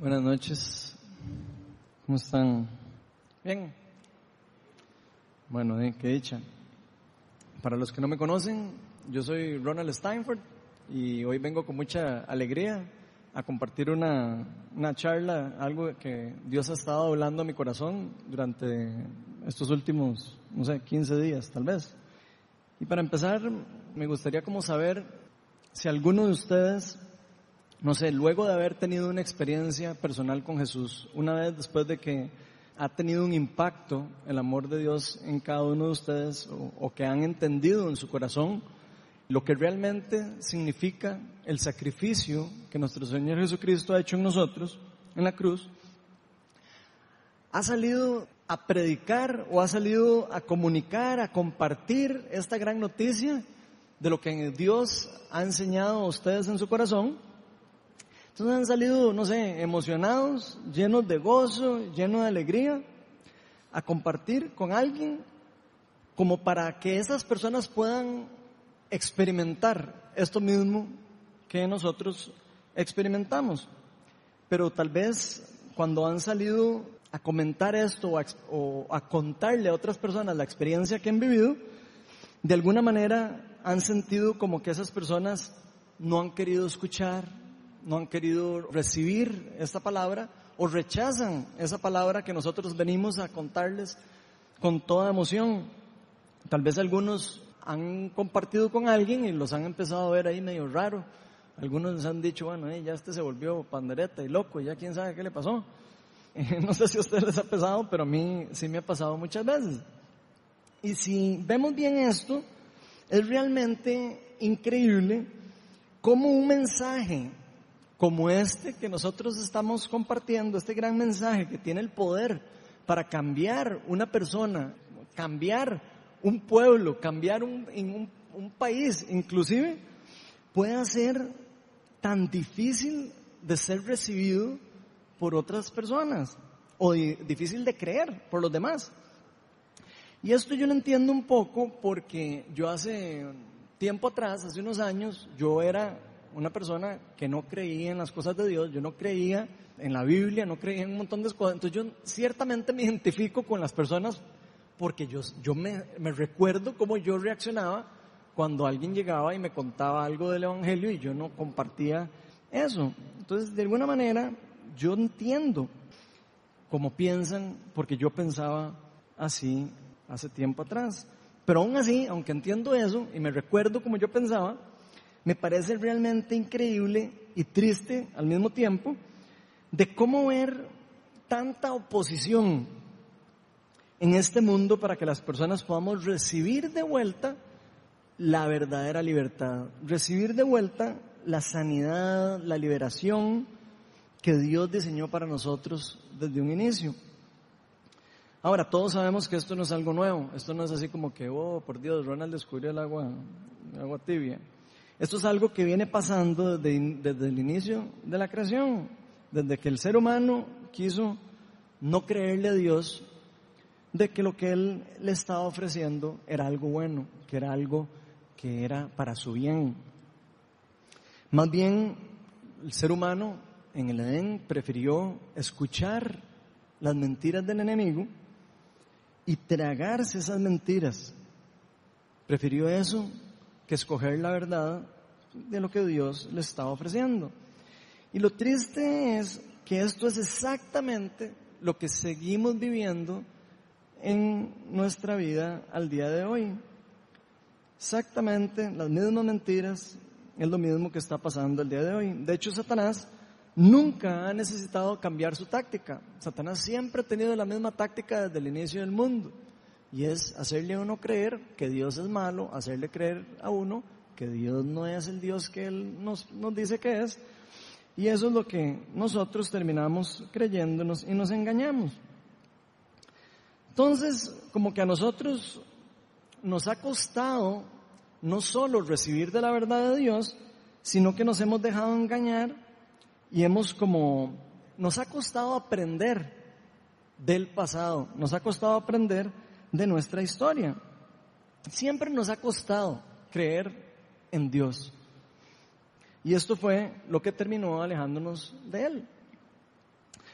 Buenas noches. ¿Cómo están? Bien. Bueno, eh, qué dicha. Para los que no me conocen, yo soy Ronald Steinford y hoy vengo con mucha alegría a compartir una, una charla, algo que Dios ha estado hablando a mi corazón durante estos últimos, no sé, 15 días tal vez. Y para empezar, me gustaría como saber si alguno de ustedes no sé, luego de haber tenido una experiencia personal con Jesús, una vez después de que ha tenido un impacto el amor de Dios en cada uno de ustedes o, que han entendido en su corazón lo que realmente significa el sacrificio que nuestro Señor Jesucristo ha hecho en nosotros, en la cruz, ha salido a predicar o ha salido a comunicar, a compartir esta gran noticia de lo que Dios ha enseñado a ustedes en su corazón entonces han salido, no sé, emocionados, llenos de gozo, llenos de alegría, a compartir con alguien como para que esas personas puedan experimentar esto mismo que nosotros experimentamos. Pero tal vez cuando han salido a comentar esto o a, o a, contarle a otras personas la experiencia que han vivido, de alguna manera han sentido como que esas personas no han querido escuchar, no han querido recibir esta palabra o rechazan esa palabra que nosotros venimos a contarles con toda emoción. Tal vez algunos han compartido con alguien y los han empezado a ver ahí medio raro. Algunos les han dicho, bueno, eh, ya este se volvió pandereta y loco, ya quién sabe qué le pasó. no sé si a ustedes les ha pasado, pero a mí sí me ha pasado muchas veces. Y si vemos bien esto, es realmente increíble cómo un mensaje como este que nosotros estamos compartiendo, este gran mensaje que tiene el poder para cambiar una persona, cambiar un pueblo, cambiar un, un, país, inclusive, puede ser tan difícil de ser recibido por otras personas o difícil de creer por los demás. Y esto yo lo entiendo un poco porque yo hace tiempo atrás, hace unos años, yo era una persona que no creía en las cosas de Dios, yo no creía en la Biblia, no creía en un montón de cosas. Entonces yo ciertamente me identifico con las personas porque yo, yo me, me recuerdo cómo yo reaccionaba cuando alguien llegaba y me contaba algo del Evangelio y yo no compartía eso. Entonces, de alguna manera, yo entiendo cómo piensan, porque yo pensaba así hace tiempo atrás. Pero aún así, aunque entiendo eso y me recuerdo como yo pensaba, me parece realmente increíble y triste al mismo tiempo de cómo ver tanta oposición en este mundo para que las personas podamos recibir de vuelta la verdadera libertad, recibir de vuelta la sanidad, la liberación que Dios diseñó para nosotros desde un inicio. Ahora, todos sabemos que esto no es algo nuevo, esto no es así como que, oh, por Dios, Ronald descubrió el agua, el agua tibia. Esto es algo que viene pasando desde, el inicio de la creación, desde que el ser humano quiso no creerle a Dios de que lo que Él le estaba ofreciendo era algo bueno, que era algo que era para su bien. Más bien, el ser humano en el Edén prefirió escuchar las mentiras del enemigo y tragarse esas mentiras. Prefirió eso que escoger la verdad de lo que Dios le estaba ofreciendo. Y lo triste es que esto es exactamente lo que seguimos viviendo en nuestra vida al día de hoy. Exactamente las mismas mentiras es lo mismo que está pasando el día de hoy. De hecho, Satanás nunca ha necesitado cambiar su táctica. Satanás siempre ha tenido la misma táctica desde el inicio del mundo. Y es hacerle a uno creer que Dios es malo, hacerle creer a uno que Dios no es el Dios que Él nos, nos dice que es. Y eso es lo que nosotros terminamos creyéndonos y nos engañamos. Entonces, como que a nosotros nos ha costado no solo recibir de la verdad de Dios, sino que nos hemos dejado engañar y hemos como, nos ha costado aprender del pasado, nos ha costado aprender de nuestra historia. Siempre nos ha costado creer en Dios. Y esto fue lo que terminó alejándonos de Él.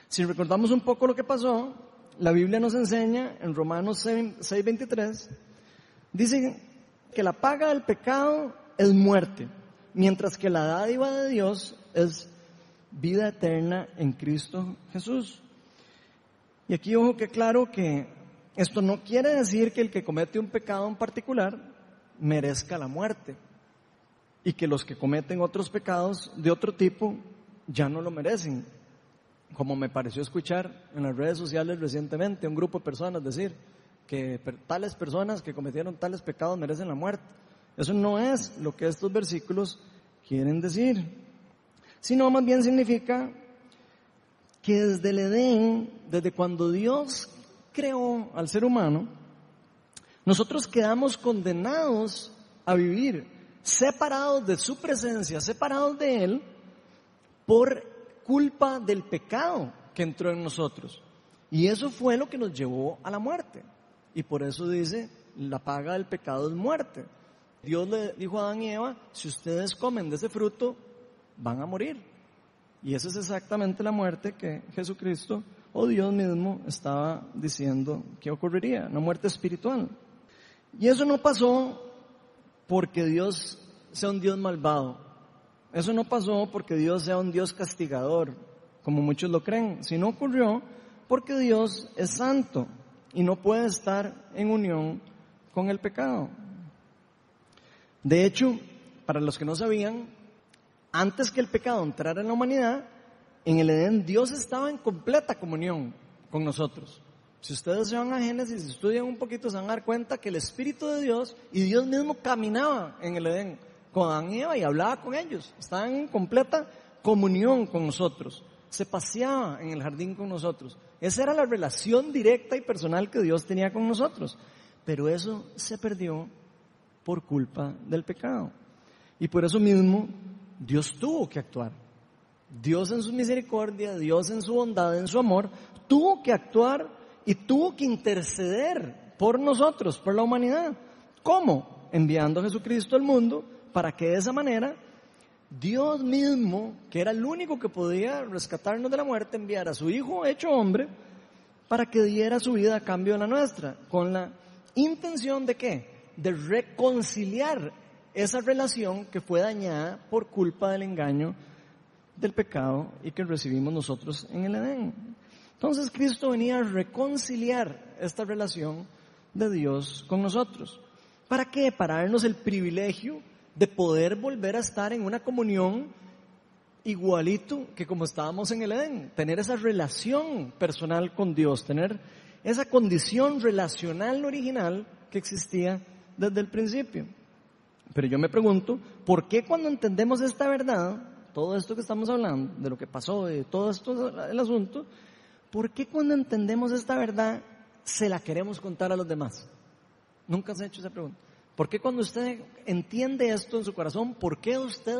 Si recordamos un poco lo que pasó, la Biblia nos enseña en Romanos 6:23, dice que la paga del pecado es muerte, mientras que la dádiva de Dios es vida eterna en Cristo Jesús. Y aquí ojo que claro que esto no quiere decir que el que comete un pecado en particular merezca la muerte y que los que cometen otros pecados de otro tipo ya no lo merecen. Como me pareció escuchar en las redes sociales recientemente un grupo de personas decir que tales personas que cometieron tales pecados merecen la muerte. Eso no es lo que estos versículos quieren decir, sino más bien significa que desde el Edén, desde cuando Dios creó al ser humano, nosotros quedamos condenados a vivir separados de su presencia, separados de Él, por culpa del pecado que entró en nosotros. Y eso fue lo que nos llevó a la muerte. Y por eso dice, la paga del pecado es muerte. Dios le dijo a Adán y Eva, si ustedes comen de ese fruto, van a morir. Y esa es exactamente la muerte que Jesucristo o Dios mismo estaba diciendo que ocurriría, una muerte espiritual. Y eso no pasó porque Dios sea un Dios malvado. Eso no pasó porque Dios sea un Dios castigador, como muchos lo creen, sino ocurrió porque Dios es santo y no puede estar en unión con el pecado. De hecho, para los que no sabían, antes que el pecado entrara en la humanidad, en el Edén Dios estaba en completa comunión con nosotros. Si ustedes se van a Génesis y estudian un poquito, se van a dar cuenta que el Espíritu de Dios y Dios mismo caminaba en el Edén con Adán y Eva y hablaba con ellos. Estaban en completa comunión con nosotros. Se paseaba en el jardín con nosotros. Esa era la relación directa y personal que Dios tenía con nosotros. Pero eso se perdió por culpa del pecado. Y por eso mismo Dios tuvo que actuar. Dios en su misericordia, Dios en su bondad, en su amor, tuvo que actuar y tuvo que interceder por nosotros, por la humanidad. ¿Cómo? Enviando a Jesucristo al mundo para que de esa manera Dios mismo, que era el único que podía rescatarnos de la muerte, enviara a su Hijo hecho hombre para que diera su vida a cambio de la nuestra, con la intención de qué? De reconciliar esa relación que fue dañada por culpa del engaño del pecado y que recibimos nosotros en el Edén. Entonces Cristo venía a reconciliar esta relación de Dios con nosotros. ¿Para qué? Para darnos el privilegio de poder volver a estar en una comunión igualito que como estábamos en el Edén, tener esa relación personal con Dios, tener esa condición relacional original que existía desde el principio. Pero yo me pregunto, ¿por qué cuando entendemos esta verdad, todo esto que estamos hablando, de lo que pasó, de todo esto, el asunto, ¿por qué cuando entendemos esta verdad se la queremos contar a los demás? Nunca se ha hecho esa pregunta. ¿Por qué cuando usted entiende esto en su corazón, por qué usted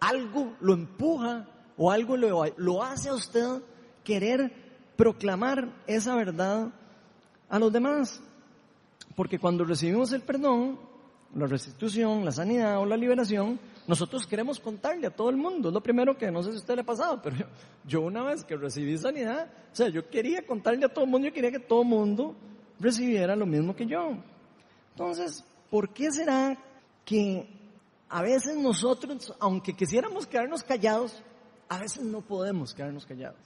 algo lo empuja o algo lo, lo hace a usted querer proclamar esa verdad a los demás? Porque cuando recibimos el perdón, la restitución, la sanidad o la liberación, nosotros queremos contarle a todo el mundo. Lo primero que no sé si a usted le ha pasado, pero yo, yo, una vez que recibí sanidad, o sea, yo quería contarle a todo el mundo, yo quería que todo el mundo recibiera lo mismo que yo. Entonces, ¿por qué será que a veces nosotros, aunque quisiéramos quedarnos callados, a veces no podemos quedarnos callados?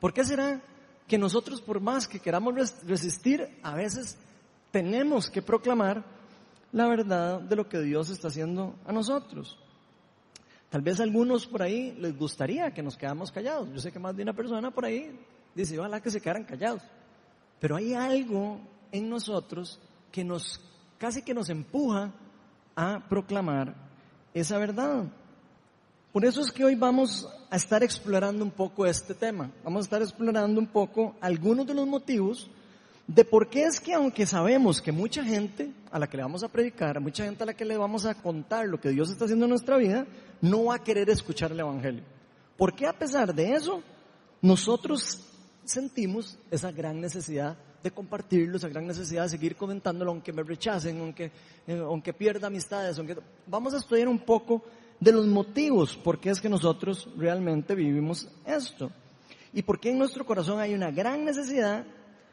¿Por qué será que nosotros, por más que queramos resistir, a veces tenemos que proclamar la verdad de lo que Dios está haciendo a nosotros? Tal vez algunos por ahí les gustaría que nos quedamos callados. Yo sé que más de una persona por ahí dice, ojalá que se quedaran callados. Pero hay algo en nosotros que nos casi que nos empuja a proclamar esa verdad. Por eso es que hoy vamos a estar explorando un poco este tema. Vamos a estar explorando un poco algunos de los motivos de por qué es que aunque sabemos que mucha gente a la que le vamos a predicar, mucha gente a la que le vamos a contar lo que Dios está haciendo en nuestra vida, no va a querer escuchar el Evangelio. ¿Por qué a pesar de eso nosotros sentimos esa gran necesidad de compartirlo, esa gran necesidad de seguir comentándolo aunque me rechacen, aunque, eh, aunque pierda amistades, aunque... Vamos a estudiar un poco de los motivos por qué es que nosotros realmente vivimos esto. y por qué en nuestro corazón hay una gran necesidad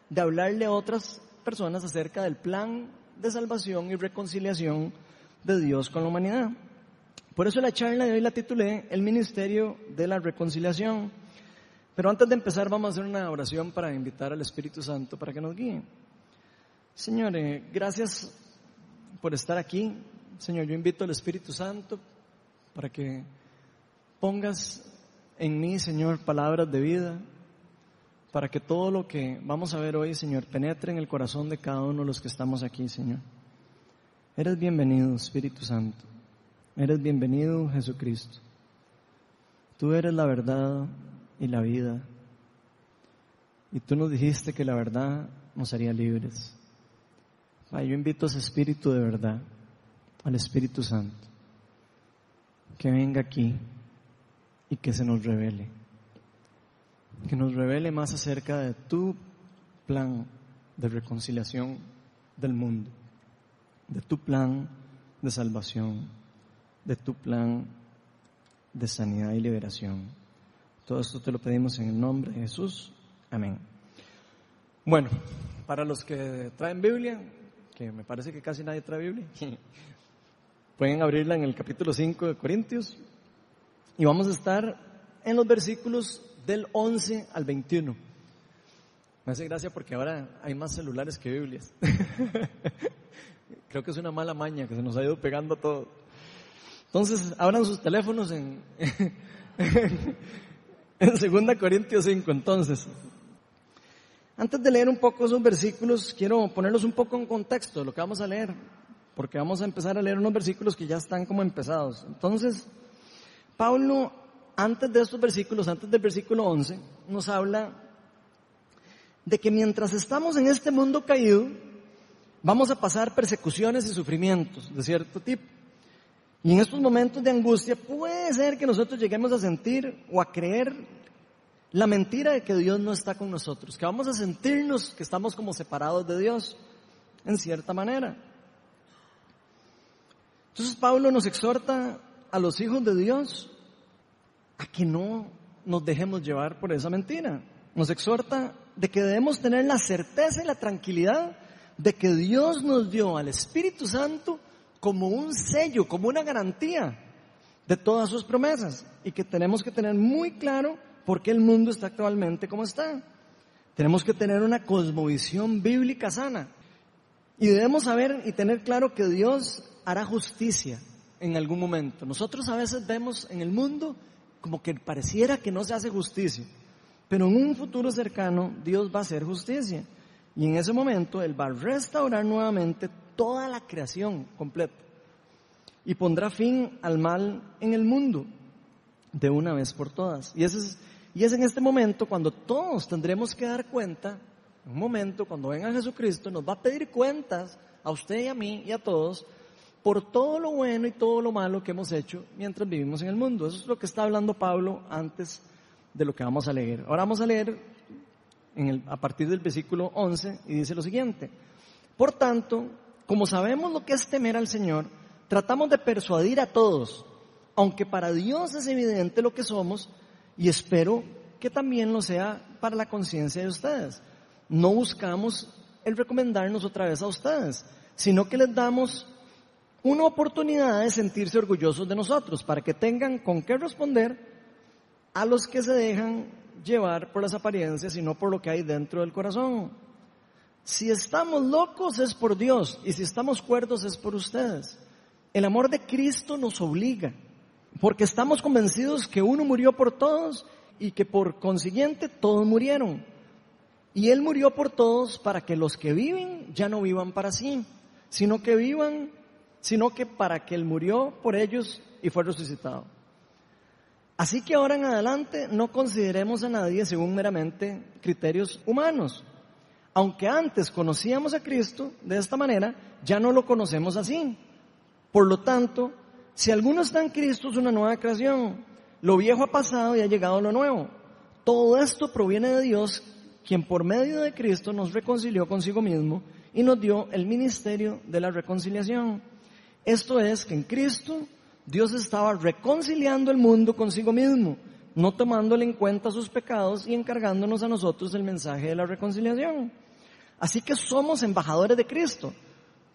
de hablarle a otras personas acerca del plan de salvación y reconciliación de Dios con la humanidad. Por eso la charla de hoy la titulé El Ministerio de la Reconciliación. Pero antes de empezar vamos a hacer una oración para invitar al Espíritu Santo para que nos guíe. Señor, eh, gracias por estar aquí. Señor, yo invito al Espíritu Santo para que pongas en mí, Señor, palabras de vida, para que todo lo que vamos a ver hoy, Señor, penetre en el corazón de cada uno de los que estamos aquí, Señor. Eres bienvenido, Espíritu Santo. Eres bienvenido, Jesucristo. Tú eres la verdad y la vida. Y tú nos dijiste que la verdad nos haría libres. yo invito a ese Espíritu de verdad, al Espíritu Santo, que venga aquí y que se nos revele. Que nos revele más acerca de tu plan de reconciliación del mundo, de tu plan de salvación, de tu plan de sanidad y liberación. Todo esto te lo pedimos en el nombre de Jesús. Amén. Bueno, para los que traen Biblia, que me parece que casi nadie trae Biblia, pueden abrirla en el capítulo 5 de Corintios y vamos a estar en los versículos del 11 al 21. Me hace gracia porque ahora hay más celulares que Biblias. Creo que es una mala maña que se nos ha ido pegando todo. Entonces, abran sus teléfonos en, en 2 Corintios 5. Entonces, antes de leer un poco esos versículos, quiero ponerlos un poco en contexto de lo que vamos a leer, porque vamos a empezar a leer unos versículos que ya están como empezados. Entonces, Pablo, antes de estos versículos, antes del versículo 11, nos habla de que mientras estamos en este mundo caído, vamos a pasar persecuciones y sufrimientos de cierto tipo. Y en estos momentos de angustia puede ser que nosotros lleguemos a sentir o a creer la mentira de que Dios no está con nosotros, que vamos a sentirnos que estamos como separados de Dios, en cierta manera. Entonces Pablo nos exhorta a los hijos de Dios a que no nos dejemos llevar por esa mentira. Nos exhorta de que debemos tener la certeza y la tranquilidad de que Dios nos dio al Espíritu Santo como un sello, como una garantía de todas sus promesas y que tenemos que tener muy claro por qué el mundo está actualmente como está. Tenemos que tener una cosmovisión bíblica sana y debemos saber y tener claro que Dios hará justicia en algún momento. Nosotros a veces vemos en el mundo como que pareciera que no se hace justicia, pero en un futuro cercano Dios va a hacer justicia. Y en ese momento Él va a restaurar nuevamente toda la creación completa y pondrá fin al mal en el mundo de una vez por todas. Y, es, y es en este momento cuando todos tendremos que dar cuenta, un momento cuando venga Jesucristo, nos va a pedir cuentas a usted y a mí y a todos por todo lo bueno y todo lo malo que hemos hecho mientras vivimos en el mundo. Eso es lo que está hablando Pablo antes de lo que vamos a leer. Ahora vamos a leer en el, a partir del versículo 11 y dice lo siguiente. Por tanto, como sabemos lo que es temer al Señor, tratamos de persuadir a todos, aunque para Dios es evidente lo que somos y espero que también lo sea para la conciencia de ustedes. No buscamos el recomendarnos otra vez a ustedes, sino que les damos una oportunidad de sentirse orgullosos de nosotros, para que tengan con qué responder a los que se dejan llevar por las apariencias y no por lo que hay dentro del corazón. Si estamos locos es por Dios y si estamos cuerdos es por ustedes. El amor de Cristo nos obliga, porque estamos convencidos que uno murió por todos y que por consiguiente todos murieron. Y Él murió por todos para que los que viven ya no vivan para sí, sino que vivan sino que para que Él murió por ellos y fue resucitado. Así que ahora en adelante no consideremos a nadie según meramente criterios humanos. Aunque antes conocíamos a Cristo de esta manera, ya no lo conocemos así. Por lo tanto, si alguno está en Cristo es una nueva creación. Lo viejo ha pasado y ha llegado lo nuevo. Todo esto proviene de Dios, quien por medio de Cristo nos reconcilió consigo mismo y nos dio el ministerio de la reconciliación. Esto es que en Cristo Dios estaba reconciliando el mundo consigo mismo, no tomándole en cuenta sus pecados y encargándonos a nosotros el mensaje de la reconciliación. Así que somos embajadores de Cristo,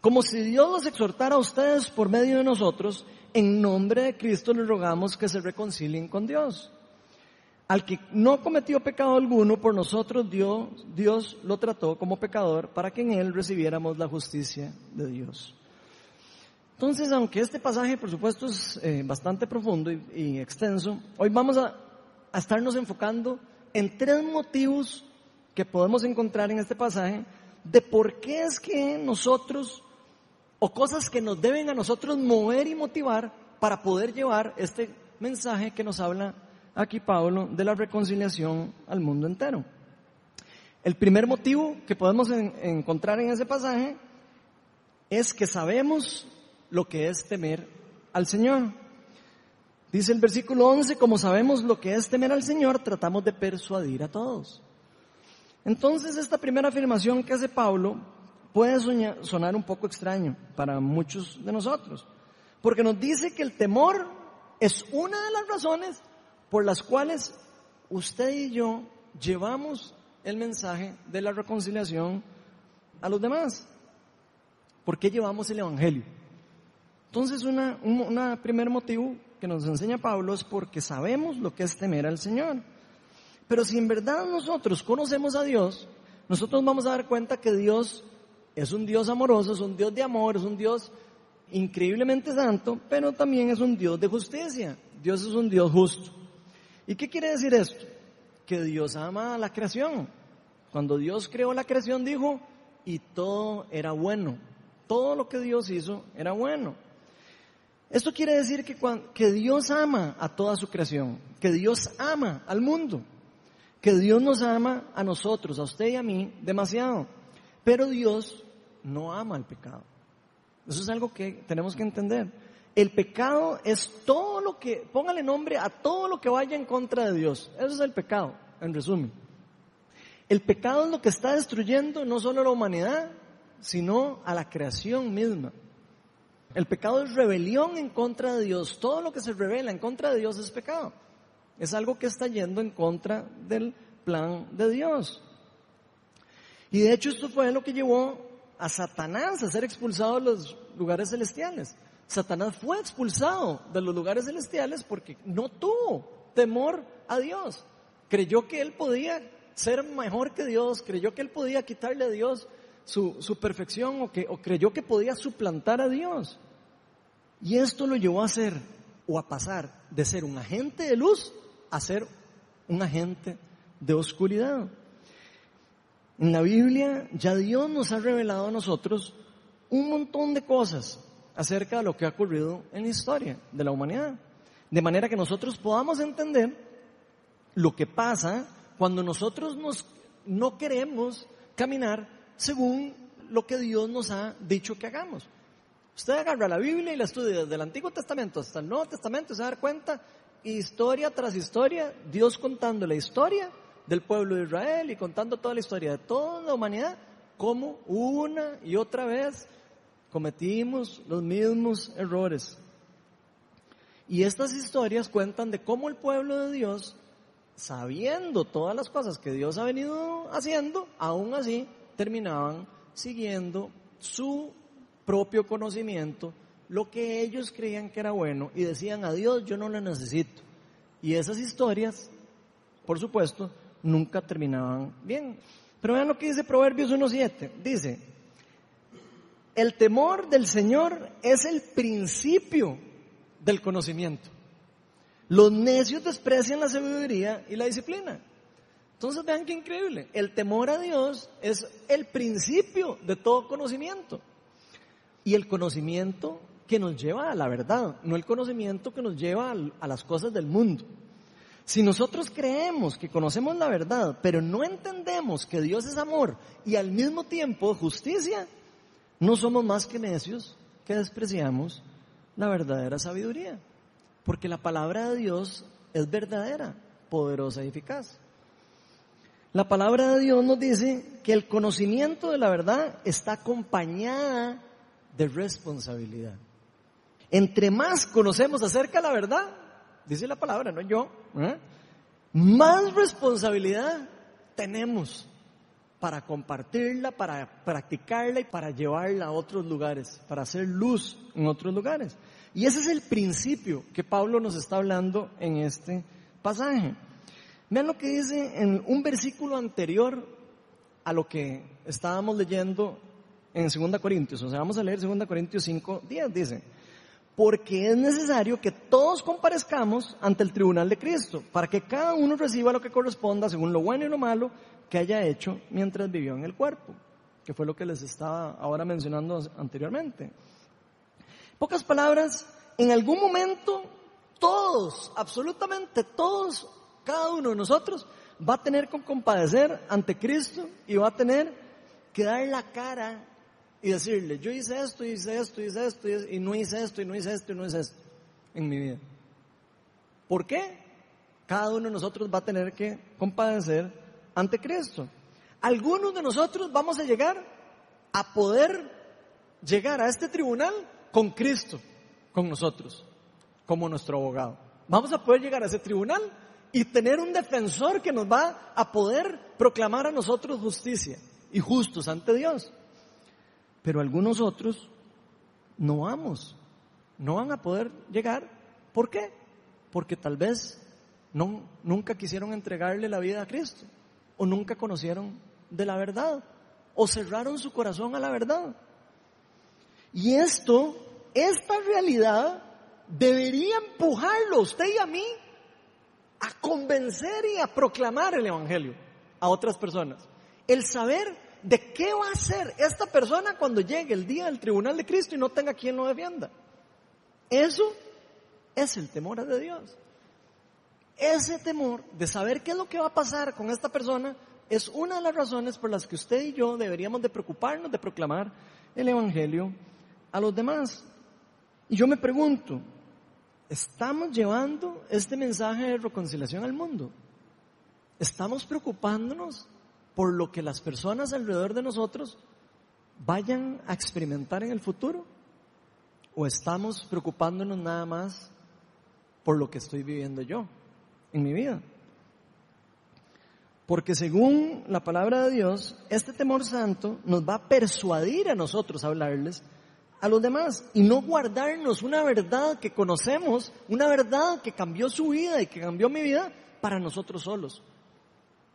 como si Dios los exhortara a ustedes por medio de nosotros, en nombre de Cristo les rogamos que se reconcilien con Dios. Al que no cometió pecado alguno, por nosotros Dios, Dios lo trató como pecador para que en él recibiéramos la justicia de Dios. Entonces, aunque este pasaje, por supuesto, es eh, bastante profundo y, extenso, hoy vamos a, a estarnos enfocando en tres motivos que podemos encontrar en este pasaje de por qué es que nosotros, o cosas que nos deben a nosotros mover y motivar para poder llevar este mensaje que nos habla aquí Pablo de la reconciliación al mundo entero. El primer motivo que podemos encontrar en ese pasaje es que sabemos lo que es temer al Señor. Dice el versículo 11, como sabemos lo que es temer al Señor, tratamos de persuadir a todos. Entonces esta primera afirmación que hace Pablo puede sonar un poco extraño para muchos de nosotros, porque nos dice que el temor es una de las razones por las cuales usted y yo llevamos el mensaje de la reconciliación a los demás. ¿Por qué llevamos el Evangelio? Entonces, un primer motivo que nos enseña Pablo es porque sabemos lo que es temer al Señor. Pero si en verdad nosotros conocemos a Dios, nosotros vamos a dar cuenta que Dios es un Dios amoroso, es un Dios de amor, es un Dios increíblemente santo, pero también es un Dios de justicia. Dios es un Dios justo. ¿Y qué quiere decir esto? Que Dios ama a la creación. Cuando Dios creó la creación dijo, y todo era bueno. Todo lo que Dios hizo era bueno. Esto quiere decir que, que Dios ama a toda su creación, que Dios ama al mundo, que Dios nos ama a nosotros, a usted y a mí, demasiado. Pero Dios no ama al pecado. Eso es algo que tenemos que entender. El pecado es todo lo que, póngale nombre a todo lo que vaya en contra de Dios. Eso es el pecado, en resumen. El pecado es lo que está destruyendo no solo a la humanidad, sino a la creación misma. El pecado es rebelión en contra de Dios. Todo lo que se revela en contra de Dios es pecado. Es algo que está yendo en contra del plan de Dios. Y de hecho esto fue lo que llevó a Satanás a ser expulsado de los lugares celestiales. Satanás fue expulsado de los lugares celestiales porque no tuvo temor a Dios. Creyó que él podía ser mejor que Dios, creyó que él podía quitarle a Dios su, perfección o, que, creyó que podía suplantar a Dios. Y esto lo llevó a ser o a pasar de ser un agente de luz a ser un agente de oscuridad. En la Biblia ya Dios nos ha revelado a nosotros un montón de cosas acerca de lo que ha ocurrido en la historia de la humanidad. De manera que nosotros podamos entender lo que pasa cuando nosotros nos, no queremos caminar según lo que Dios nos ha dicho que hagamos. Usted agarra la Biblia y la estudia desde el Antiguo Testamento hasta el Nuevo Testamento y se va a dar cuenta, historia tras historia, Dios contando la historia del pueblo de Israel y contando toda la historia de toda la humanidad, como una y otra vez cometimos los mismos errores. Y estas historias cuentan de cómo el pueblo de Dios, sabiendo todas las cosas que Dios ha venido haciendo, aún así terminaban siguiendo su propio conocimiento, lo que ellos creían que era bueno y decían a Dios yo no lo necesito. Y esas historias, por supuesto, nunca terminaban bien. Pero vean lo que dice Proverbios 1.7. Dice, el temor del Señor es el principio del conocimiento. Los necios desprecian la sabiduría y la disciplina. Entonces vean qué increíble. El temor a Dios es el principio de todo conocimiento. Y el conocimiento que nos lleva a la verdad, no el conocimiento que nos lleva a las cosas del mundo. Si nosotros creemos que conocemos la verdad, pero no entendemos que Dios es amor y al mismo tiempo justicia, no somos más que necios que despreciamos la verdadera sabiduría. Porque la palabra de Dios es verdadera, poderosa y eficaz. La palabra de Dios nos dice que el conocimiento de la verdad está acompañada de responsabilidad. Entre más conocemos acerca de la verdad, dice la palabra, no yo, ¿eh? más responsabilidad tenemos para compartirla, para practicarla y para llevarla a otros lugares, para hacer luz en otros lugares. Y ese es el principio que Pablo nos está hablando en este pasaje. Vean lo que dice en un versículo anterior a lo que estábamos leyendo en 2 Corintios. Vamos a leer 2 Corintios 5, 10, dice porque es necesario que todos comparezcamos ante el tribunal de Cristo, para que cada uno reciba lo que corresponda según lo bueno y lo malo que haya hecho mientras vivió en el cuerpo, que fue lo que les estaba ahora mencionando anteriormente. Pocas palabras, en algún momento todos, absolutamente todos, cada uno de nosotros va a tener que compadecer ante Cristo y va a tener que dar la cara y decirle, yo hice esto, hice esto, hice esto, y no hice esto, y no hice esto, y no hice esto en mi vida. ¿Por qué? Cada uno de nosotros va a tener que compadecer ante Cristo. Algunos de nosotros vamos a llegar a poder llegar a este tribunal con Cristo, con nosotros, como nuestro abogado. Vamos a poder llegar a ese tribunal y tener un defensor que nos va a poder proclamar a nosotros justicia y justos ante Dios. Pero algunos otros no vamos, no van a poder llegar. ¿Por qué? Porque tal vez no, nunca quisieron entregarle la vida a Cristo, o nunca conocieron de la verdad, o cerraron su corazón a la verdad. Y esto, esta realidad, debería empujarlo usted y a mí convencer y a proclamar el Evangelio a otras personas. El saber de qué va a hacer esta persona cuando llegue el día del tribunal de Cristo y no tenga quien lo defienda. Eso es el temor de Dios. Ese temor de saber qué es lo que va a pasar con esta persona es una de las razones por las que usted y yo deberíamos de preocuparnos de proclamar el Evangelio a los demás. Y yo me pregunto, ¿estamos llevando este mensaje de reconciliación al mundo? ¿Estamos preocupándonos por lo que las personas alrededor de nosotros vayan a experimentar en el futuro? ¿O estamos preocupándonos nada más por lo que estoy viviendo yo en mi vida? Porque según la palabra de Dios, este temor santo nos va a persuadir a nosotros a hablarles a los demás y no guardarnos una verdad que conocemos, una verdad que cambió su vida y que cambió mi vida para nosotros solos.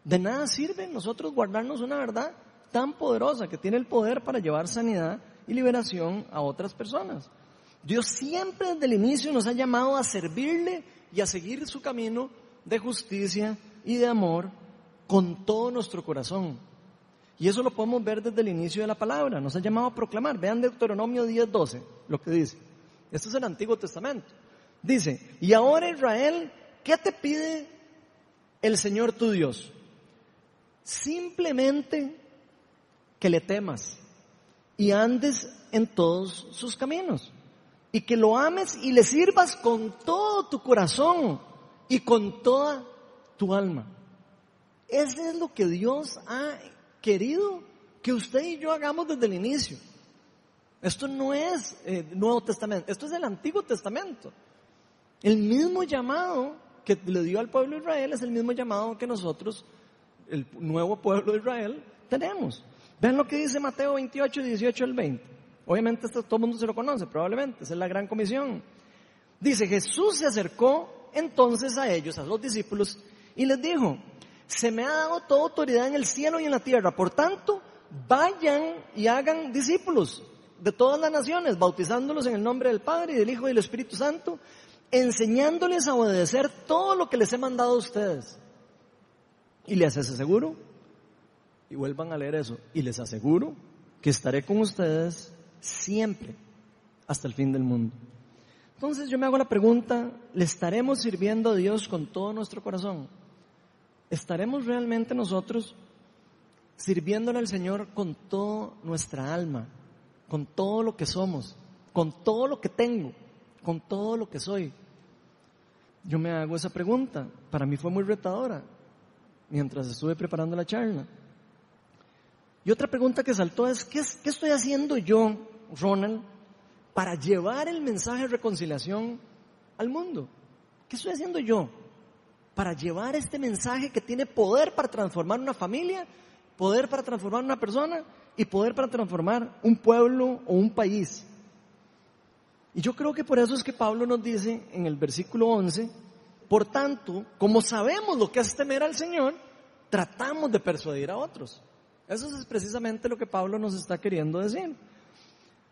De nada sirve nosotros guardarnos una verdad tan poderosa que tiene el poder para llevar sanidad y liberación a otras personas. Dios siempre desde el inicio nos ha llamado a servirle y a seguir su camino de justicia y de amor con todo nuestro corazón. Y eso lo podemos ver desde el inicio de la palabra. Nos ha llamado a proclamar. Vean Deuteronomio 10:12, lo que dice. Esto es el Antiguo Testamento. Dice, y ahora Israel, ¿qué te pide el Señor tu Dios? Simplemente que le temas y andes en todos sus caminos y que lo ames y le sirvas con todo tu corazón y con toda tu alma. Eso es lo que Dios ha querido que usted y yo hagamos desde el inicio. Esto no es eh, Nuevo Testamento, esto es el Antiguo Testamento. El mismo llamado que le dio al pueblo de Israel es el mismo llamado que nosotros el nuevo pueblo de Israel, tenemos. Vean lo que dice Mateo 28, 18 al 20. Obviamente todo el mundo se lo conoce, probablemente, esa es la gran comisión. Dice, Jesús se acercó entonces a ellos, a los discípulos, y les dijo, se me ha dado toda autoridad en el cielo y en la tierra, por tanto, vayan y hagan discípulos de todas las naciones, bautizándolos en el nombre del Padre y del Hijo y del Espíritu Santo, enseñándoles a obedecer todo lo que les he mandado a ustedes. Y les aseguro, y vuelvan a leer eso, y les aseguro que estaré con ustedes siempre hasta el fin del mundo. Entonces yo me hago la pregunta, ¿le estaremos sirviendo a Dios con todo nuestro corazón? ¿Estaremos realmente nosotros sirviéndole al Señor con toda nuestra alma, con todo lo que somos, con todo lo que tengo, con todo lo que soy? Yo me hago esa pregunta, para mí fue muy retadora mientras estuve preparando la charla. Y otra pregunta que saltó es, ¿qué, ¿qué, estoy haciendo yo, Ronald, para llevar el mensaje de reconciliación al mundo? ¿Qué estoy haciendo yo? Para llevar este mensaje que tiene poder para transformar una familia, poder para transformar una persona y poder para transformar un pueblo o un país. Y yo creo que por eso es que Pablo nos dice en el versículo 11, por tanto, como sabemos lo que es temer al Señor, tratamos de persuadir a otros. Eso es precisamente lo que Pablo nos está queriendo decir.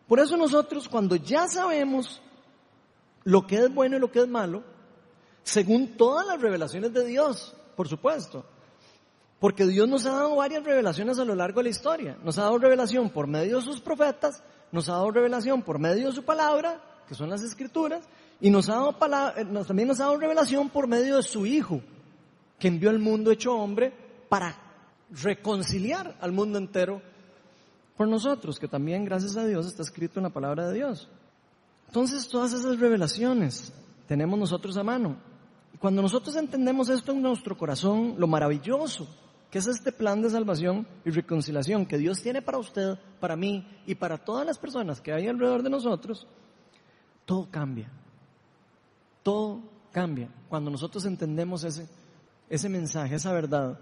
Por eso nosotros cuando ya sabemos lo que es bueno y lo que es malo, según todas las revelaciones de Dios, por supuesto, porque Dios nos ha dado varias revelaciones a lo largo de la historia. Nos ha dado revelación por medio de sus profetas, nos ha dado revelación por medio de su palabra, que son las escrituras, y nos ha dado eh, también nos ha dado revelación por medio de su Hijo, que envió al mundo hecho hombre para reconciliar al mundo entero por nosotros, que también, gracias a Dios, está escrito en la palabra de Dios. Entonces, todas esas revelaciones tenemos nosotros a mano. Cuando nosotros entendemos esto en nuestro corazón, lo maravilloso que es este plan de salvación y reconciliación que Dios tiene para usted, para mí y para todas las personas que hay alrededor de nosotros, todo cambia. Todo cambia. Cuando nosotros entendemos ese, ese mensaje, esa verdad,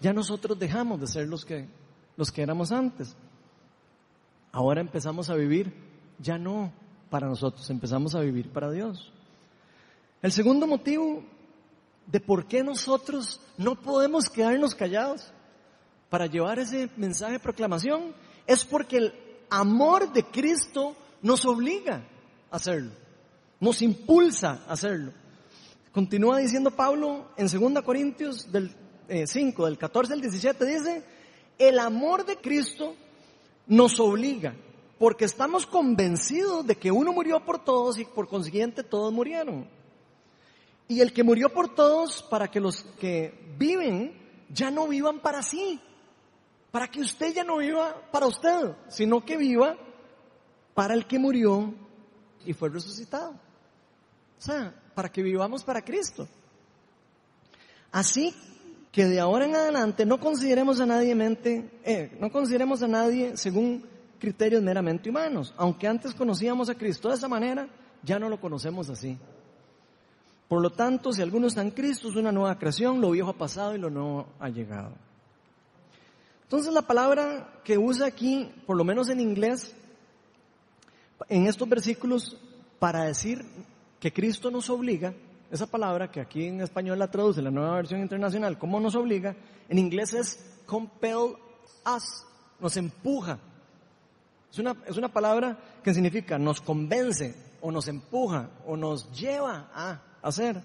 ya nosotros dejamos de ser los que, los que éramos antes. Ahora empezamos a vivir ya no para nosotros, empezamos a vivir para Dios. El segundo motivo de por qué nosotros no podemos quedarnos callados para llevar ese mensaje de proclamación es porque el amor de Cristo nos obliga a hacerlo, nos impulsa a hacerlo. Continúa diciendo Pablo en 2 Corintios del 5, eh, del 14 al 17, dice, el amor de Cristo nos obliga, porque estamos convencidos de que uno murió por todos y por consiguiente todos murieron. Y el que murió por todos para que los que viven ya no vivan para sí, para que usted ya no viva para usted, sino que viva para el que murió y fue resucitado. O sea, para que vivamos para Cristo. Así que de ahora en adelante no consideremos a nadie mente, eh, no consideremos a nadie según criterios meramente humanos. Aunque antes conocíamos a Cristo de esa manera, ya no lo conocemos así. Por lo tanto, si alguno está en Cristo, es una nueva creación, lo viejo ha pasado y lo nuevo ha llegado. Entonces la palabra que usa aquí, por lo menos en inglés, en estos versículos, para decir que Cristo nos obliga, esa palabra que aquí en español la traduce la nueva versión internacional, ¿cómo nos obliga? En inglés es compel us, nos empuja. Es una, es una palabra que significa nos convence o nos empuja o nos lleva a hacer.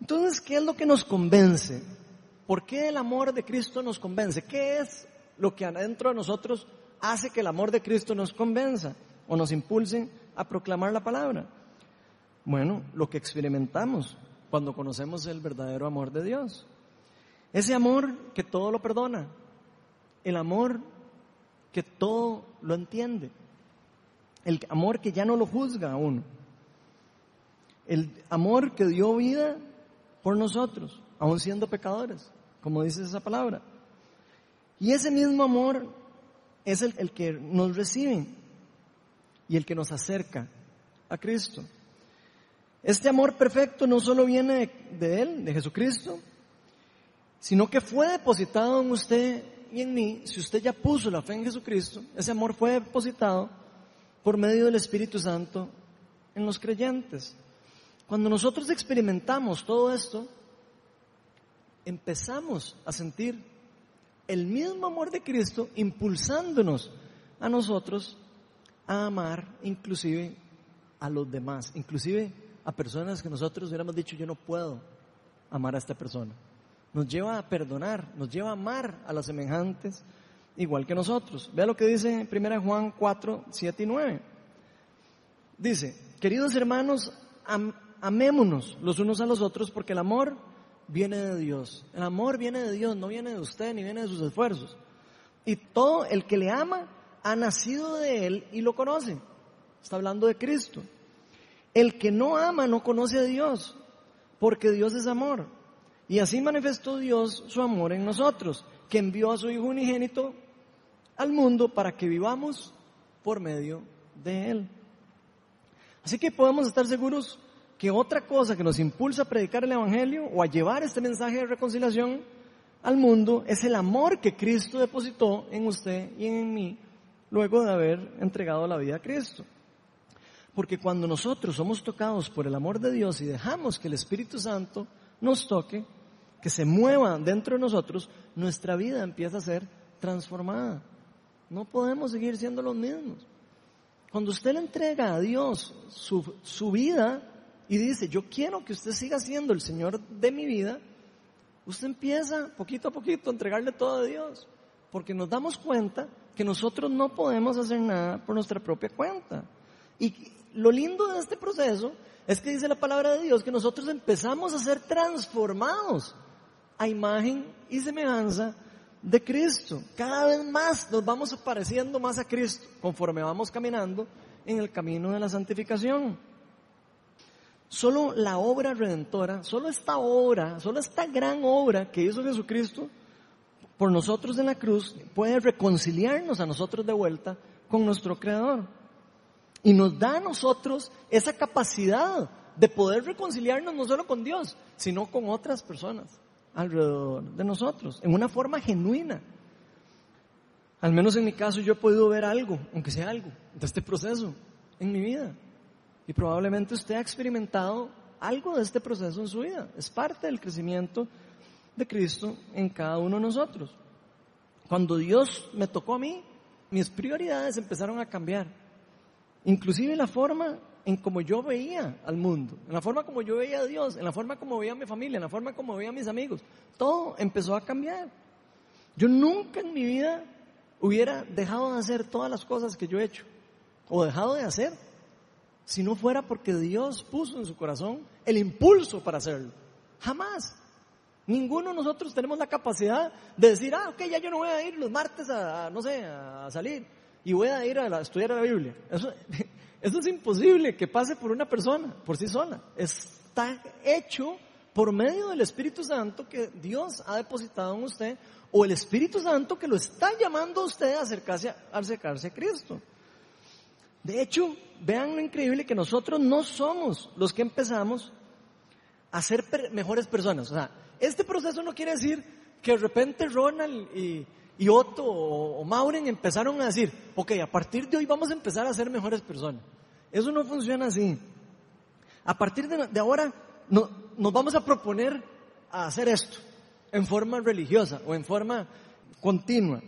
Entonces, ¿qué es lo que nos convence? ¿Por qué el amor de Cristo nos convence? ¿Qué es lo que adentro de nosotros hace que el amor de Cristo nos convenza o nos impulse a proclamar la palabra? Bueno, lo que experimentamos cuando conocemos el verdadero amor de Dios. Ese amor que todo lo perdona. El amor que todo lo entiende. El amor que ya no lo juzga a uno el amor que dio vida por nosotros, aun siendo pecadores, como dice esa palabra. Y ese mismo amor es el, el que nos recibe y el que nos acerca a Cristo. Este amor perfecto no solo viene de, Él, de Jesucristo, sino que fue depositado en usted y en mí. Si usted ya puso la fe en Jesucristo, ese amor fue depositado por medio del Espíritu Santo en los creyentes. Cuando nosotros experimentamos todo esto, empezamos a sentir el mismo amor de Cristo impulsándonos a nosotros a amar inclusive a los demás, inclusive a personas que nosotros hubiéramos dicho yo no puedo amar a esta persona. Nos lleva a perdonar, nos lleva a amar a los semejantes igual que nosotros. Vea lo que dice 1 Juan 4, 7 y 9. Dice, queridos hermanos, amémonos los unos a los otros porque el amor viene de Dios. El amor viene de Dios, no viene de usted ni viene de sus esfuerzos. Y todo el que le ama ha nacido de él y lo conoce. Está hablando de Cristo. El que no ama no conoce a Dios, porque Dios es amor. Y así manifestó Dios su amor en nosotros, que envió a su Hijo unigénito al mundo para que vivamos por medio de Él. Así que podemos estar seguros que otra cosa que nos impulsa a predicar el Evangelio o a llevar este mensaje de reconciliación al mundo es el amor que Cristo depositó en usted y en mí luego de haber entregado la vida a Cristo. Porque cuando nosotros somos tocados por el amor de Dios y dejamos que el Espíritu Santo nos toque, que se mueva dentro de nosotros, nuestra vida empieza a ser transformada. No podemos seguir siendo los mismos. Cuando usted le entrega a Dios su, su vida y dice, yo quiero que usted siga siendo el Señor de mi vida, usted empieza poquito a poquito a entregarle todo a Dios. Porque nos damos cuenta que nosotros no podemos hacer nada por nuestra propia cuenta. Y lo lindo de este proceso es que dice la palabra de Dios que nosotros empezamos a ser transformados a imagen y semejanza de Cristo. Cada vez más nos vamos pareciendo más a Cristo conforme vamos caminando en el camino de la santificación. Solo la obra redentora, solo esta obra, solo esta gran obra que hizo Jesucristo por nosotros en la cruz puede reconciliarnos a nosotros de vuelta con nuestro Creador. Y nos da a nosotros esa capacidad de poder reconciliarnos no solo con Dios, sino con otras personas alrededor de nosotros, en una forma genuina. Al menos en mi caso yo he podido ver algo, aunque sea algo, de este proceso en mi vida. Y probablemente usted ha experimentado algo de este proceso en su vida. Es parte del crecimiento de Cristo en cada uno de nosotros. Cuando Dios me tocó a mí, mis prioridades empezaron a cambiar. Inclusive la forma en como yo veía al mundo, en la forma como yo veía a Dios, en la forma como veía a mi familia, en la forma como veía a mis amigos. Todo empezó a cambiar. Yo nunca en mi vida hubiera dejado de hacer todas las cosas que yo he hecho o dejado de hacer si no fuera porque Dios puso en su corazón el impulso para hacerlo. Jamás. Ninguno de nosotros tenemos la capacidad de decir, ah, ok, ya yo no voy a ir los martes a, no sé, a salir y voy a ir a, estudiar la Biblia. Eso, eso es imposible que pase por una persona, por sí sola. Está hecho por medio del Espíritu Santo que Dios ha depositado en usted o el Espíritu Santo que lo está llamando a usted a acercarse a, acercarse a Cristo. De hecho, vean lo increíble que nosotros no somos los que empezamos a ser mejores personas. O sea, este proceso no quiere decir que de repente Ronald y, Otto o, Mauren empezaron a decir, ok, a partir de hoy vamos a empezar a ser mejores personas. Eso no funciona así. A partir de, ahora no, nos vamos a proponer a hacer esto en forma religiosa o en forma continua.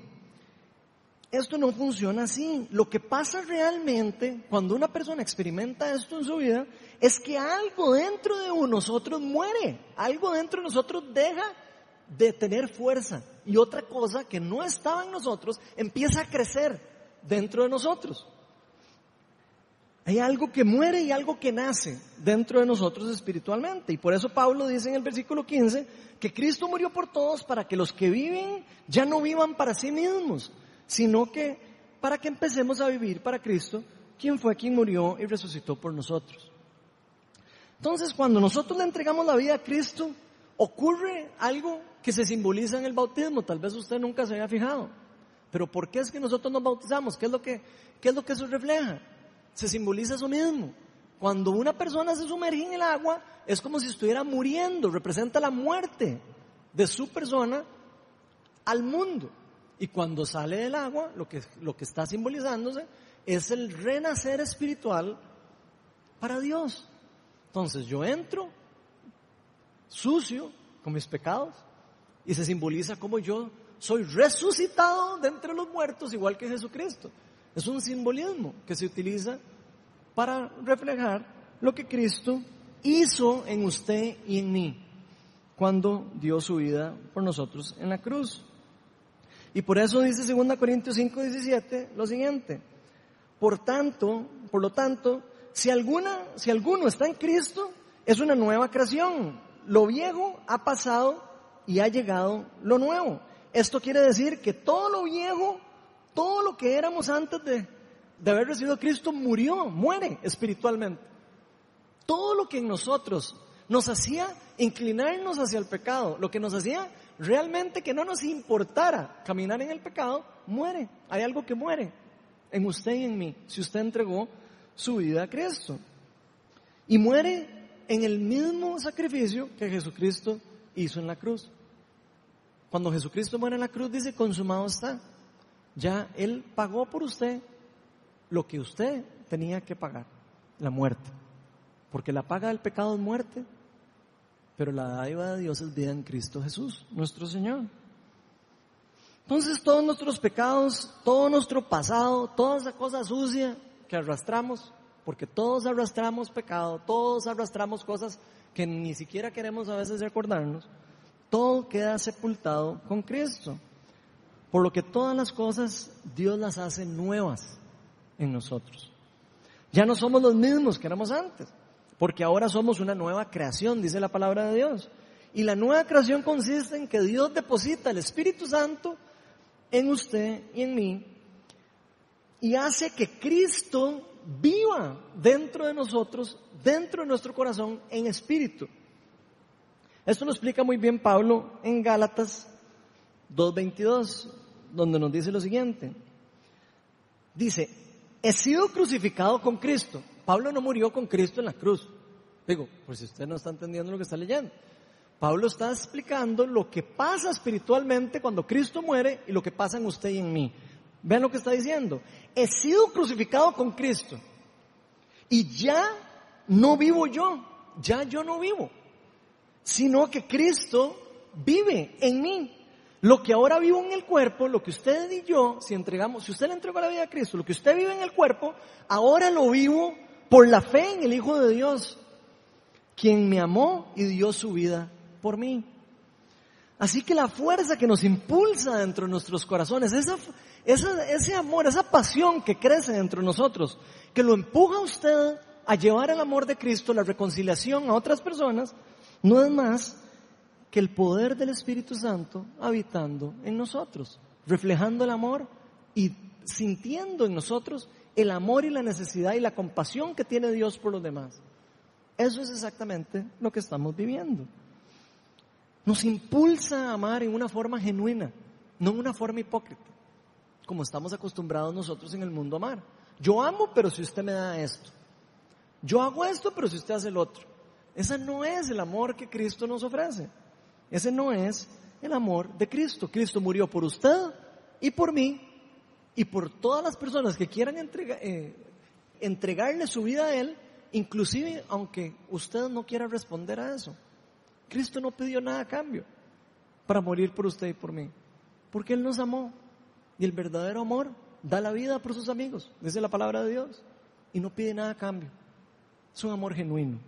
Esto no funciona así. Lo que pasa realmente cuando una persona experimenta esto en su vida es que algo dentro de nosotros muere, algo dentro de nosotros deja de tener fuerza y otra cosa que no estaba en nosotros empieza a crecer dentro de nosotros. Hay algo que muere y algo que nace dentro de nosotros espiritualmente. Y por eso Pablo dice en el versículo 15 que Cristo murió por todos para que los que viven ya no vivan para sí mismos, sino que para que empecemos a vivir para Cristo, quien fue quien murió y resucitó por nosotros. Entonces, cuando nosotros le entregamos la vida a Cristo, ocurre algo que se simboliza en el bautismo. Tal vez usted nunca se haya fijado. Pero ¿por qué es que nosotros nos bautizamos? ¿Qué es lo que, qué es lo que eso refleja? Se simboliza eso mismo. Cuando una persona se sumerge en el agua, es como si estuviera muriendo, representa la muerte de su persona al mundo. Y cuando sale del agua, lo que, lo que está simbolizándose es el renacer espiritual para Dios. Entonces yo entro sucio con mis pecados y se simboliza como yo soy resucitado de entre los muertos igual que Jesucristo. Es un simbolismo que se utiliza para reflejar lo que Cristo hizo en usted y en mí cuando dio su vida por nosotros en la cruz. Y por eso dice 2 Corintios 5, 17 lo siguiente. Por tanto, por lo tanto, si alguna, si alguno está en Cristo, es una nueva creación. Lo viejo ha pasado y ha llegado lo nuevo. Esto quiere decir que todo lo viejo, todo lo que éramos antes de, haber recibido a Cristo murió, muere espiritualmente. Todo lo que en nosotros nos hacía inclinarnos hacia el pecado, lo que nos hacía realmente que no nos importara caminar en el pecado, muere. Hay algo que muere en usted y en mí, si usted entregó su vida a Cristo. Y muere en el mismo sacrificio que Jesucristo hizo en la cruz. Cuando Jesucristo muere en la cruz dice, consumado está. Ya Él pagó por usted lo que usted tenía que pagar, la muerte. Porque la paga del pecado es muerte, pero la dádiva de Dios es vida en Cristo Jesús, nuestro Señor. Entonces todos nuestros pecados, todo nuestro pasado, toda esa cosa sucia que arrastramos, porque todos arrastramos pecado, todos arrastramos cosas que ni siquiera queremos a veces recordarnos, todo queda sepultado con Cristo. Por lo que todas las cosas Dios las hace nuevas en nosotros. Ya no somos los mismos que éramos antes, porque ahora somos una nueva creación, dice la palabra de Dios. Y la nueva creación consiste en que Dios deposita el Espíritu Santo en usted y en mí y hace que Cristo viva dentro de nosotros, dentro de nuestro corazón, en espíritu. Esto lo explica muy bien Pablo en Gálatas 2.22, donde nos dice lo siguiente. Dice, he sido crucificado con Cristo. Pablo no murió con Cristo en la cruz. Digo, por si usted no está entendiendo lo que está leyendo. Pablo está explicando lo que pasa espiritualmente cuando Cristo muere y lo que pasa en usted y en mí. Vean lo que está diciendo. He sido crucificado con Cristo. Y ya no vivo yo. Ya yo no vivo sino que Cristo vive en mí. Lo que ahora vivo en el cuerpo, lo que usted y yo, si entregamos, si usted le entregó la vida a Cristo, lo que usted vive en el cuerpo, ahora lo vivo por la fe en el Hijo de Dios, quien me amó y dio su vida por mí. Así que la fuerza que nos impulsa dentro de nuestros corazones, esa, ese amor, esa pasión que crece dentro de nosotros, que lo empuja a usted a llevar el amor de Cristo, la reconciliación a otras personas, no es más que el poder del Espíritu Santo habitando en nosotros, reflejando el amor y sintiendo en nosotros el amor y la necesidad y la compasión que tiene Dios por los demás. Eso es exactamente lo que estamos viviendo. Nos impulsa a amar en una forma genuina, no en una forma hipócrita, como estamos acostumbrados nosotros en el mundo a amar. Yo amo, pero si usted me da esto. Yo hago esto, pero si usted hace el otro. Ese no es el amor que Cristo nos ofrece. Ese no es el amor de Cristo. Cristo murió por usted y por mí y por todas las personas que quieran eh, entregarle su vida a Él, inclusive aunque usted no quiera responder a eso. Cristo no pidió nada a cambio para morir por usted y por mí, porque Él nos amó y el verdadero amor da la vida por sus amigos, dice la palabra de Dios, y no pide nada a cambio. Es un amor genuino.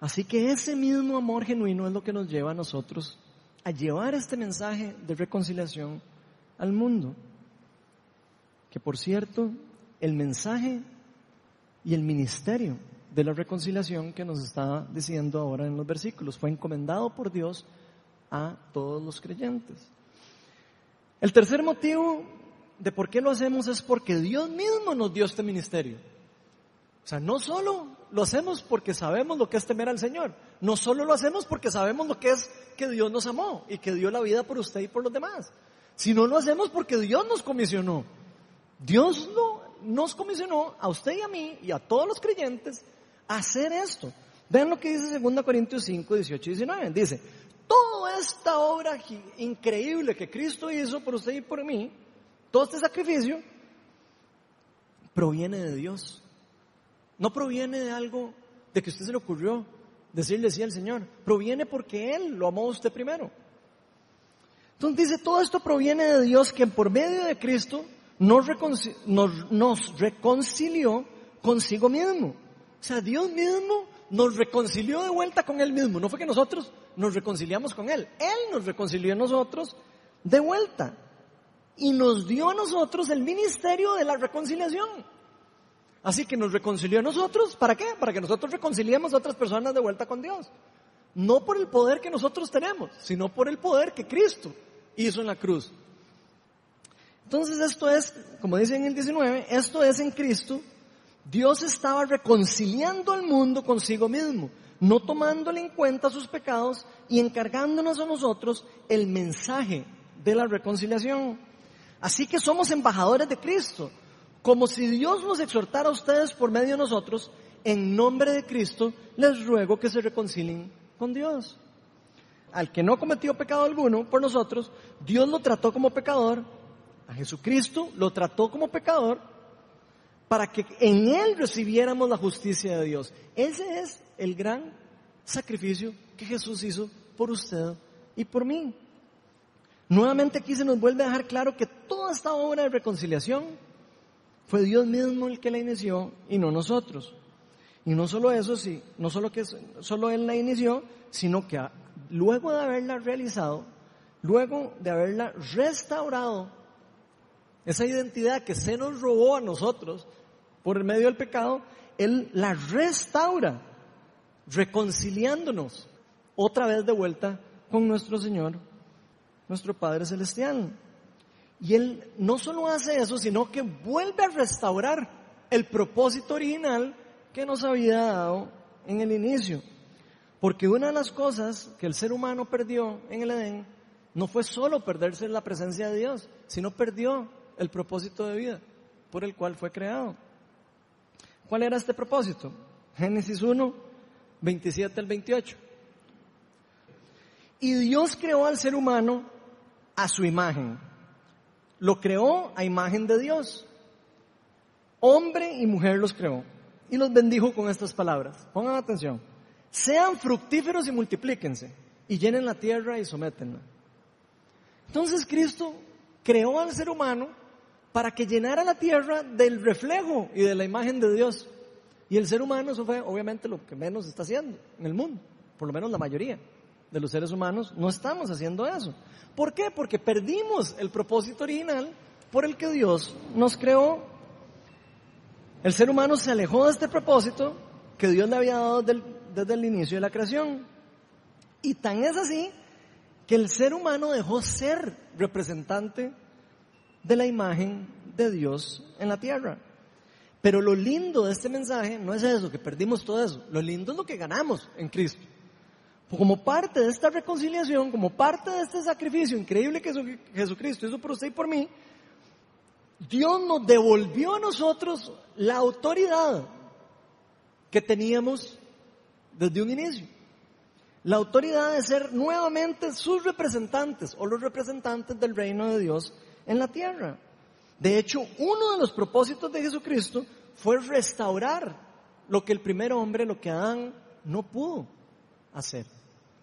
Así que ese mismo amor genuino es lo que nos lleva a nosotros a llevar este mensaje de reconciliación al mundo. Que por cierto, el mensaje y el ministerio de la reconciliación que nos está diciendo ahora en los versículos fue encomendado por Dios a todos los creyentes. El tercer motivo de por qué lo hacemos es porque Dios mismo nos dio este ministerio. O sea, no solo lo hacemos porque sabemos lo que es temer al Señor, no solo lo hacemos porque sabemos lo que es que Dios nos amó y que dio la vida por usted y por los demás, sino lo hacemos porque Dios nos comisionó. Dios no, nos comisionó a usted y a mí y a todos los creyentes a hacer esto. Vean lo que dice 2 Corintios 5, 18 y 19. Dice, toda esta obra increíble que Cristo hizo por usted y por mí, todo este sacrificio, proviene de Dios. No proviene de algo de que usted se le ocurrió decirle sí al Señor. Proviene porque Él lo amó a usted primero. Entonces dice, todo esto proviene de Dios que por medio de Cristo nos, nos, reconcilió consigo mismo. O sea, Dios mismo nos reconcilió de vuelta con Él mismo. No fue que nosotros nos reconciliamos con Él. Él nos reconcilió a nosotros de vuelta. Y nos dio a nosotros el ministerio de la reconciliación. Así que nos reconcilió a nosotros. ¿Para qué? Para que nosotros reconciliemos a otras personas de vuelta con Dios. No por el poder que nosotros tenemos, sino por el poder que Cristo hizo en la cruz. Entonces esto es, como dice en el 19, esto es en Cristo. Dios estaba reconciliando al mundo consigo mismo, no tomándole en cuenta sus pecados y encargándonos a nosotros el mensaje de la reconciliación. Así que somos embajadores de Cristo como si Dios nos exhortara a ustedes por medio de nosotros, en nombre de Cristo, les ruego que se reconcilien con Dios. Al que no cometió pecado alguno por nosotros, Dios lo trató como pecador, a Jesucristo lo trató como pecador, para que en Él recibiéramos la justicia de Dios. Ese es el gran sacrificio que Jesús hizo por usted y por mí. Nuevamente aquí se nos vuelve a dejar claro que toda esta obra de reconciliación fue Dios mismo el que la inició y no nosotros. Y no solo eso, sí, no solo que solo Él la inició, sino que luego de haberla realizado, luego de haberla restaurado, esa identidad que se nos robó a nosotros por el medio del pecado, Él la restaura, reconciliándonos otra vez de vuelta con nuestro Señor, nuestro Padre Celestial. Y Él no solo hace eso, sino que vuelve a restaurar el propósito original que nos había dado en el inicio. Porque una de las cosas que el ser humano perdió en el Edén no fue solo perderse la presencia de Dios, sino perdió el propósito de vida por el cual fue creado. ¿Cuál era este propósito? Génesis 1, 27 al 28. Y Dios creó al ser humano a su imagen. Lo creó a imagen de Dios. Hombre y mujer los creó. Y los bendijo con estas palabras. Pongan atención. Sean fructíferos y multiplíquense. Y llenen la tierra y sométenla. Entonces Cristo creó al ser humano para que llenara la tierra del reflejo y de la imagen de Dios. Y el ser humano, eso fue obviamente lo que menos está haciendo en el mundo, por lo menos la mayoría de los seres humanos no estamos haciendo eso. ¿Por qué? Porque perdimos el propósito original por el que Dios nos creó. El ser humano se alejó de este propósito que Dios le había dado desde el inicio de la creación. Y tan es así que el ser humano dejó ser representante de la imagen de Dios en la tierra. Pero lo lindo de este mensaje no es eso, que perdimos todo eso. Lo lindo es lo que ganamos en Cristo. Como parte de esta reconciliación, como parte de este sacrificio increíble que Jesucristo hizo por usted y por mí, Dios nos devolvió a nosotros la autoridad que teníamos desde un inicio. La autoridad de ser nuevamente sus representantes o los representantes del reino de Dios en la tierra. De hecho, uno de los propósitos de Jesucristo fue restaurar lo que el primer hombre, lo que Adán no pudo hacer.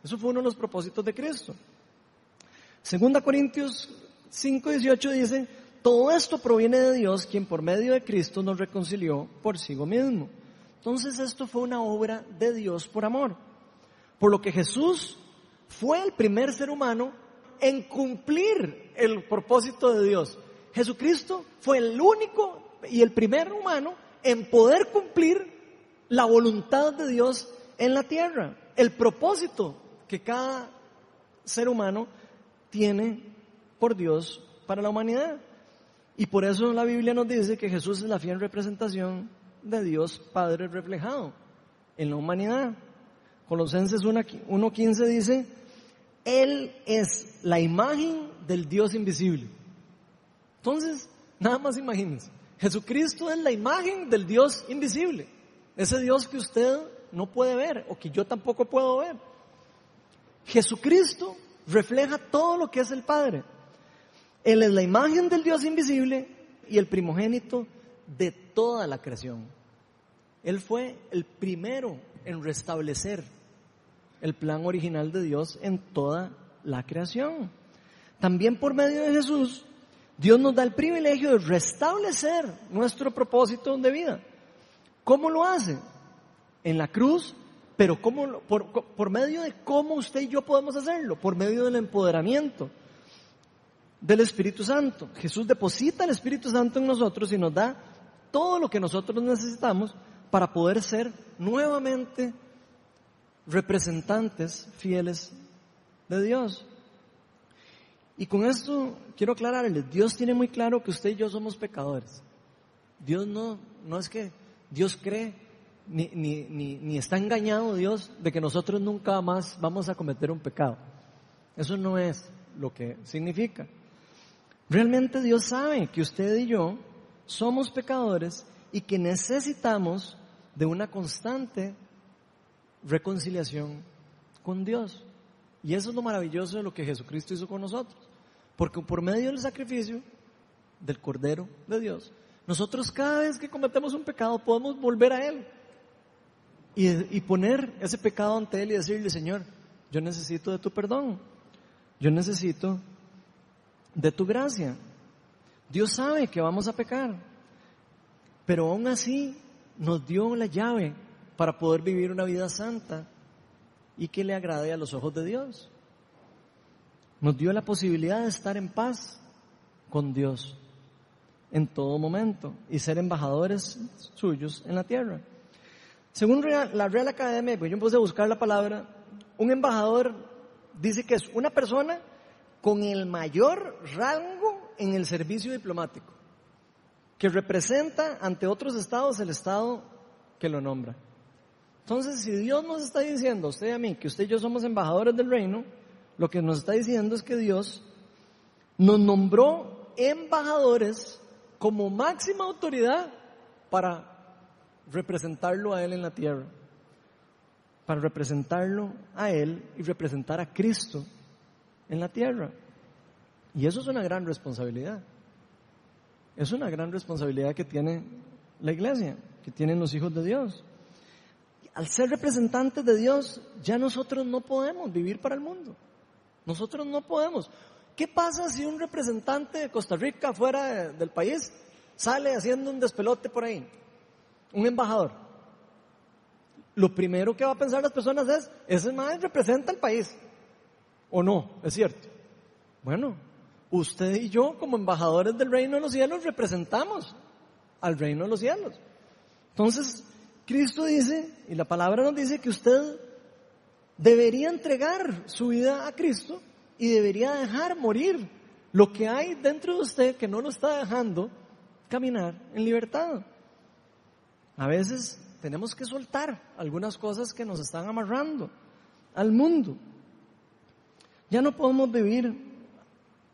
Eso fue uno de los propósitos de Cristo. Segunda Corintios 5, 18 dice, todo esto proviene de Dios, quien por medio de Cristo nos reconcilió por sí mismo. Entonces esto fue una obra de Dios por amor. Por lo que Jesús fue el primer ser humano en cumplir el propósito de Dios. Jesucristo fue el único y el primer humano en poder cumplir la voluntad de Dios en la tierra, el propósito que cada ser humano tiene por Dios para la humanidad. Y por eso la Biblia nos dice que Jesús es la fiel representación de Dios Padre reflejado en la humanidad. Colosenses 1.15 dice, Él es la imagen del Dios invisible. Entonces, nada más imagínense, Jesucristo es la imagen del Dios invisible, ese Dios que usted no puede ver o que yo tampoco puedo ver. Jesucristo refleja todo lo que es el Padre. Él es la imagen del Dios invisible y el primogénito de toda la creación. Él fue el primero en restablecer el plan original de Dios en toda la creación. También por medio de Jesús, Dios nos da el privilegio de restablecer nuestro propósito de vida. ¿Cómo lo hace? En la cruz pero ¿cómo, por, medio de cómo usted y yo podemos hacerlo, por medio del empoderamiento del Espíritu Santo. Jesús deposita el Espíritu Santo en nosotros y nos da todo lo que nosotros necesitamos para poder ser nuevamente representantes fieles de Dios. Y con esto quiero aclararles, Dios tiene muy claro que usted y yo somos pecadores. Dios no, no es que Dios cree ni, ni, ni, está engañado Dios de que nosotros nunca más vamos a cometer un pecado. Eso no es lo que significa. Realmente Dios sabe que usted y yo somos pecadores y que necesitamos de una constante reconciliación con Dios. Y eso es lo maravilloso de lo que Jesucristo hizo con nosotros. Porque por medio del sacrificio del Cordero de Dios, nosotros cada vez que cometemos un pecado podemos volver a Él y, poner ese pecado ante Él y decirle, Señor, yo necesito de tu perdón, yo necesito de tu gracia. Dios sabe que vamos a pecar, pero aún así nos dio la llave para poder vivir una vida santa y que le agrade a los ojos de Dios. Nos dio la posibilidad de estar en paz con Dios en todo momento y ser embajadores suyos en la tierra. Según la Real Academia, pues yo me puse a buscar la palabra, un embajador dice que es una persona con el mayor rango en el servicio diplomático, que representa ante otros estados el estado que lo nombra. Entonces, si Dios nos está diciendo, usted y a mí, que usted y yo somos embajadores del reino, lo que nos está diciendo es que Dios nos nombró embajadores como máxima autoridad para representarlo a Él en la tierra, para representarlo a Él y representar a Cristo en la tierra. Y eso es una gran responsabilidad. Es una gran responsabilidad que tiene la iglesia, que tienen los hijos de Dios. Al ser representantes de Dios, ya nosotros no podemos vivir para el mundo. Nosotros no podemos. ¿Qué pasa si un representante de Costa Rica fuera del país sale haciendo un despelote por ahí? Un embajador, lo primero que va a pensar las personas es, ese man representa al país. ¿O no? Es cierto. Bueno, usted y yo como embajadores del reino de los cielos representamos al reino de los cielos. Entonces, Cristo dice, y la palabra nos dice que usted debería entregar su vida a Cristo y debería dejar morir lo que hay dentro de usted que no lo está dejando caminar en libertad. A veces tenemos que soltar algunas cosas que nos están amarrando al mundo. Ya no podemos vivir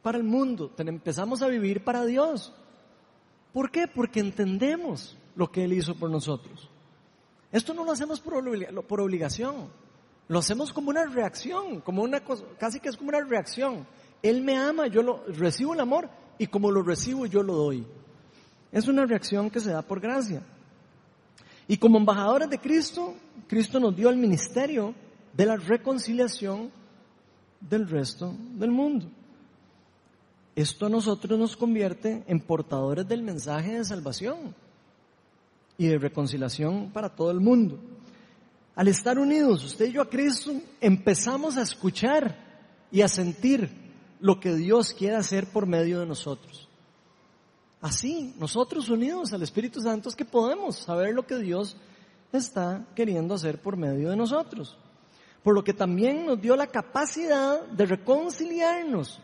para el mundo, empezamos a vivir para Dios. ¿Por qué? Porque entendemos lo que Él hizo por nosotros. Esto no lo hacemos por, obligación, lo hacemos como una reacción, como una cosa, casi que es como una reacción. Él me ama, yo lo, recibo el amor y como lo recibo yo lo doy. Es una reacción que se da por gracia. Y como embajadores de Cristo, Cristo nos dio el ministerio de la reconciliación del resto del mundo. Esto a nosotros nos convierte en portadores del mensaje de salvación y de reconciliación para todo el mundo. Al estar unidos, usted y yo a Cristo, empezamos a escuchar y a sentir lo que Dios quiere hacer por medio de nosotros. Así, nosotros unidos al Espíritu Santo es que podemos saber lo que Dios está queriendo hacer por medio de nosotros. Por lo que también nos dio la capacidad de reconciliarnos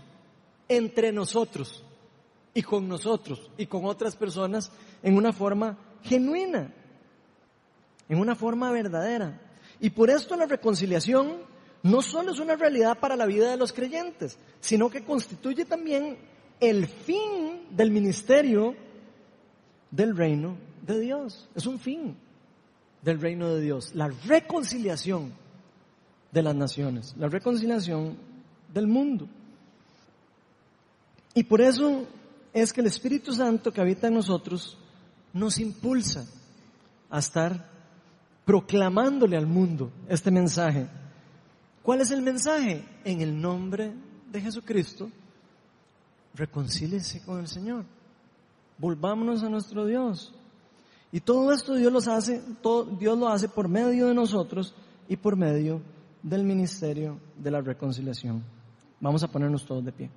entre nosotros y con nosotros y con otras personas en una forma genuina, en una forma verdadera. Y por esto la reconciliación no solo es una realidad para la vida de los creyentes, sino que constituye también el fin del ministerio del reino de Dios. Es un fin del reino de Dios, la reconciliación de las naciones, la reconciliación del mundo. Y por eso es que el Espíritu Santo que habita en nosotros nos impulsa a estar proclamándole al mundo este mensaje. ¿Cuál es el mensaje? En el nombre de Jesucristo, reconcíliese con el Señor. Volvámonos a nuestro Dios. Y todo esto Dios, los hace, todo, Dios lo hace por medio de nosotros y por medio del ministerio de la reconciliación. Vamos a ponernos todos de pie.